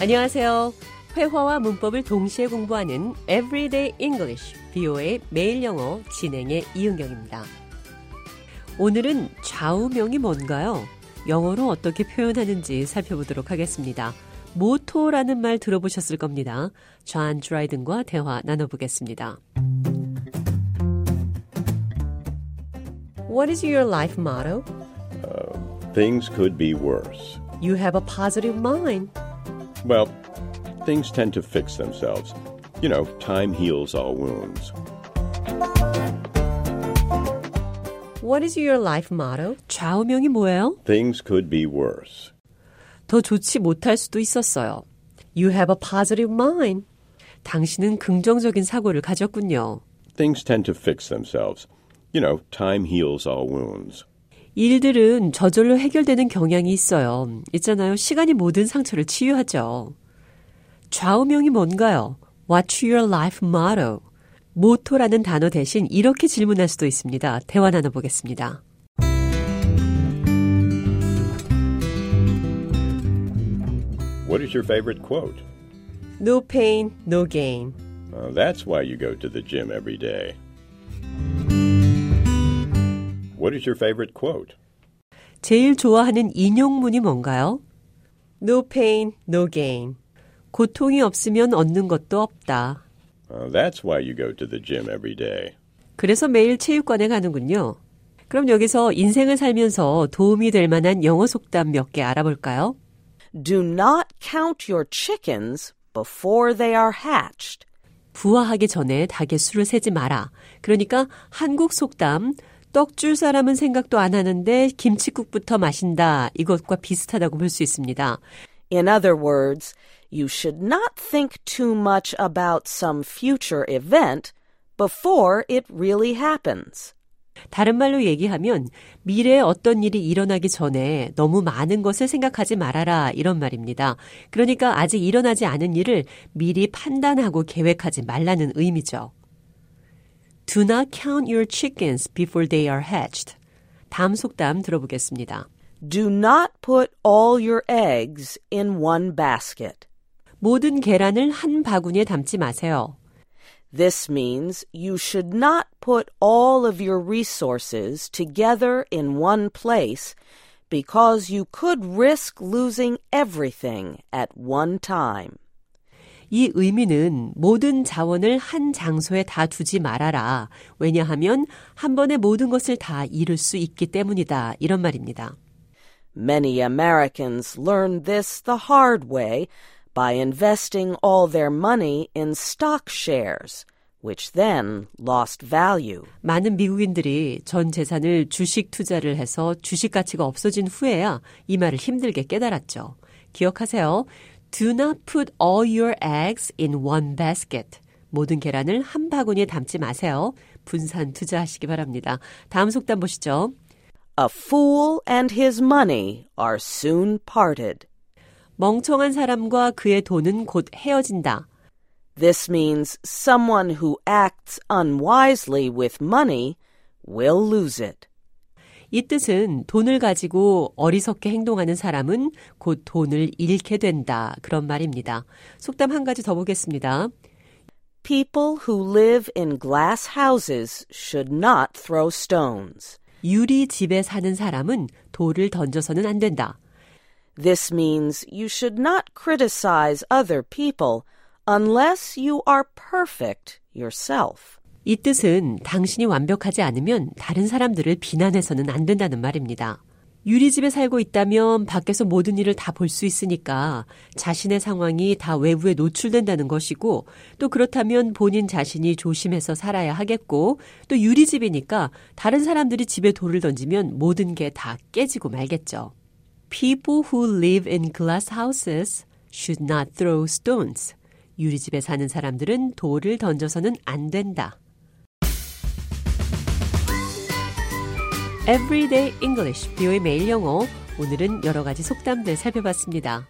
안녕하세요. 회화와 문법을 동시에 공부하는 Everyday English, BO의 매일 영어 진행의 이은경입니다. 오늘은 좌우명이 뭔가요? 영어로 어떻게 표현하는지 살펴보도록 하겠습니다. 모토라는 말 들어보셨을 겁니다. 존 드라이든과 대화 나눠보겠습니다. What is your life motto? Things could be worse. You have a positive mind. Well, things tend to fix themselves. You know, time heals all wounds. What is your life motto? 좌우명이 뭐예요? Things could be worse. 더 좋지 못할 수도 있었어요. You have a positive mind. 당신은 긍정적인 사고를 가졌군요. Things tend to fix themselves. You know, time heals all wounds. 일들은 저절로 해결되는 경향이 있어요. 있잖아요. 시간이 모든 상처를 치유하죠. 좌우명이 뭔가요? What's your life motto? 모토라는 단어 대신 이렇게 질문할 수도 있습니다. 대화 나눠보겠습니다. What is your favorite quote? No pain, no gain. Uh, that's why you go to the gym every day. What is your favorite quote? 제일 좋아하는 인용문이 뭔가요? No pain, no gain. 고통이 없으면 얻는 것도 없다. Uh, that's why you go to the gym every day. 그래서 매일 체육관에 가는군요. 그럼 여기서 인생을 살면서 도움이 될 만한 영어 속담 몇 개 알아볼까요? Do not count your chickens before they are hatched. 부화하기 전에 닭의 수를 세지 마라. 그러니까 한국 속담 떡 줄 사람은 생각도 안 하는데 김치국부터 마신다. 이것과 비슷하다고 볼 수 있습니다. In other words, you should not think too much about some future event before it really happens. 다른 말로 얘기하면 미래에 어떤 일이 일어나기 전에 너무 많은 것을 생각하지 말아라 이런 말입니다. 그러니까 아직 일어나지 않은 일을 미리 판단하고 계획하지 말라는 의미죠. Do not count your chickens before they are hatched. 다음 속담 들어보겠습니다. Do not put all your eggs in one basket. 모든 계란을 한 바구니에 담지 마세요. This means you should not put all of your resources together in one place because you could risk losing everything at one time. 이 의미는 모든 자원을 한 장소에 다 두지 말아라. 왜냐하면 한 번에 모든 것을 다 잃을 수 있기 때문이다. 이런 말입니다. Many Americans learned this the hard way by investing all their money in stock shares, which then lost value. 많은 미국인들이 전 재산을 주식 투자를 해서 주식 가치가 없어진 후에야 이 말을 힘들게 깨달았죠. 기억하세요. Do not put all your eggs in one basket. 모든 계란을 한 바구니에 담지 마세요. 분산 투자하시기 바랍니다. 다음 속담 보시죠. A fool and his money are soon parted. 멍청한 사람과 그의 돈은 곧 헤어진다. This means someone who acts unwisely with money will lose it. 이 뜻은 돈을 가지고 어리석게 행동하는 사람은 곧 돈을 잃게 된다. 그런 말입니다. 속담 한 가지 더 보겠습니다. People who live in glass houses should not throw stones. 유리 집에 사는 사람은 돌을 던져서는 안 된다. This means you should not criticize other people unless you are perfect yourself. 이 뜻은 당신이 완벽하지 않으면 다른 사람들을 비난해서는 안 된다는 말입니다. 유리집에 살고 있다면 밖에서 모든 일을 다 볼 수 있으니까 자신의 상황이 다 외부에 노출된다는 것이고 또 그렇다면 본인 자신이 조심해서 살아야 하겠고 또 유리집이니까 다른 사람들이 집에 돌을 던지면 모든 게 다 깨지고 말겠죠. People who live in glass houses should not throw stones. 유리집에 사는 사람들은 돌을 던져서는 안 된다. Everyday English, 비오의 매일 영어. 오늘은 여러 가지 속담들 살펴봤습니다.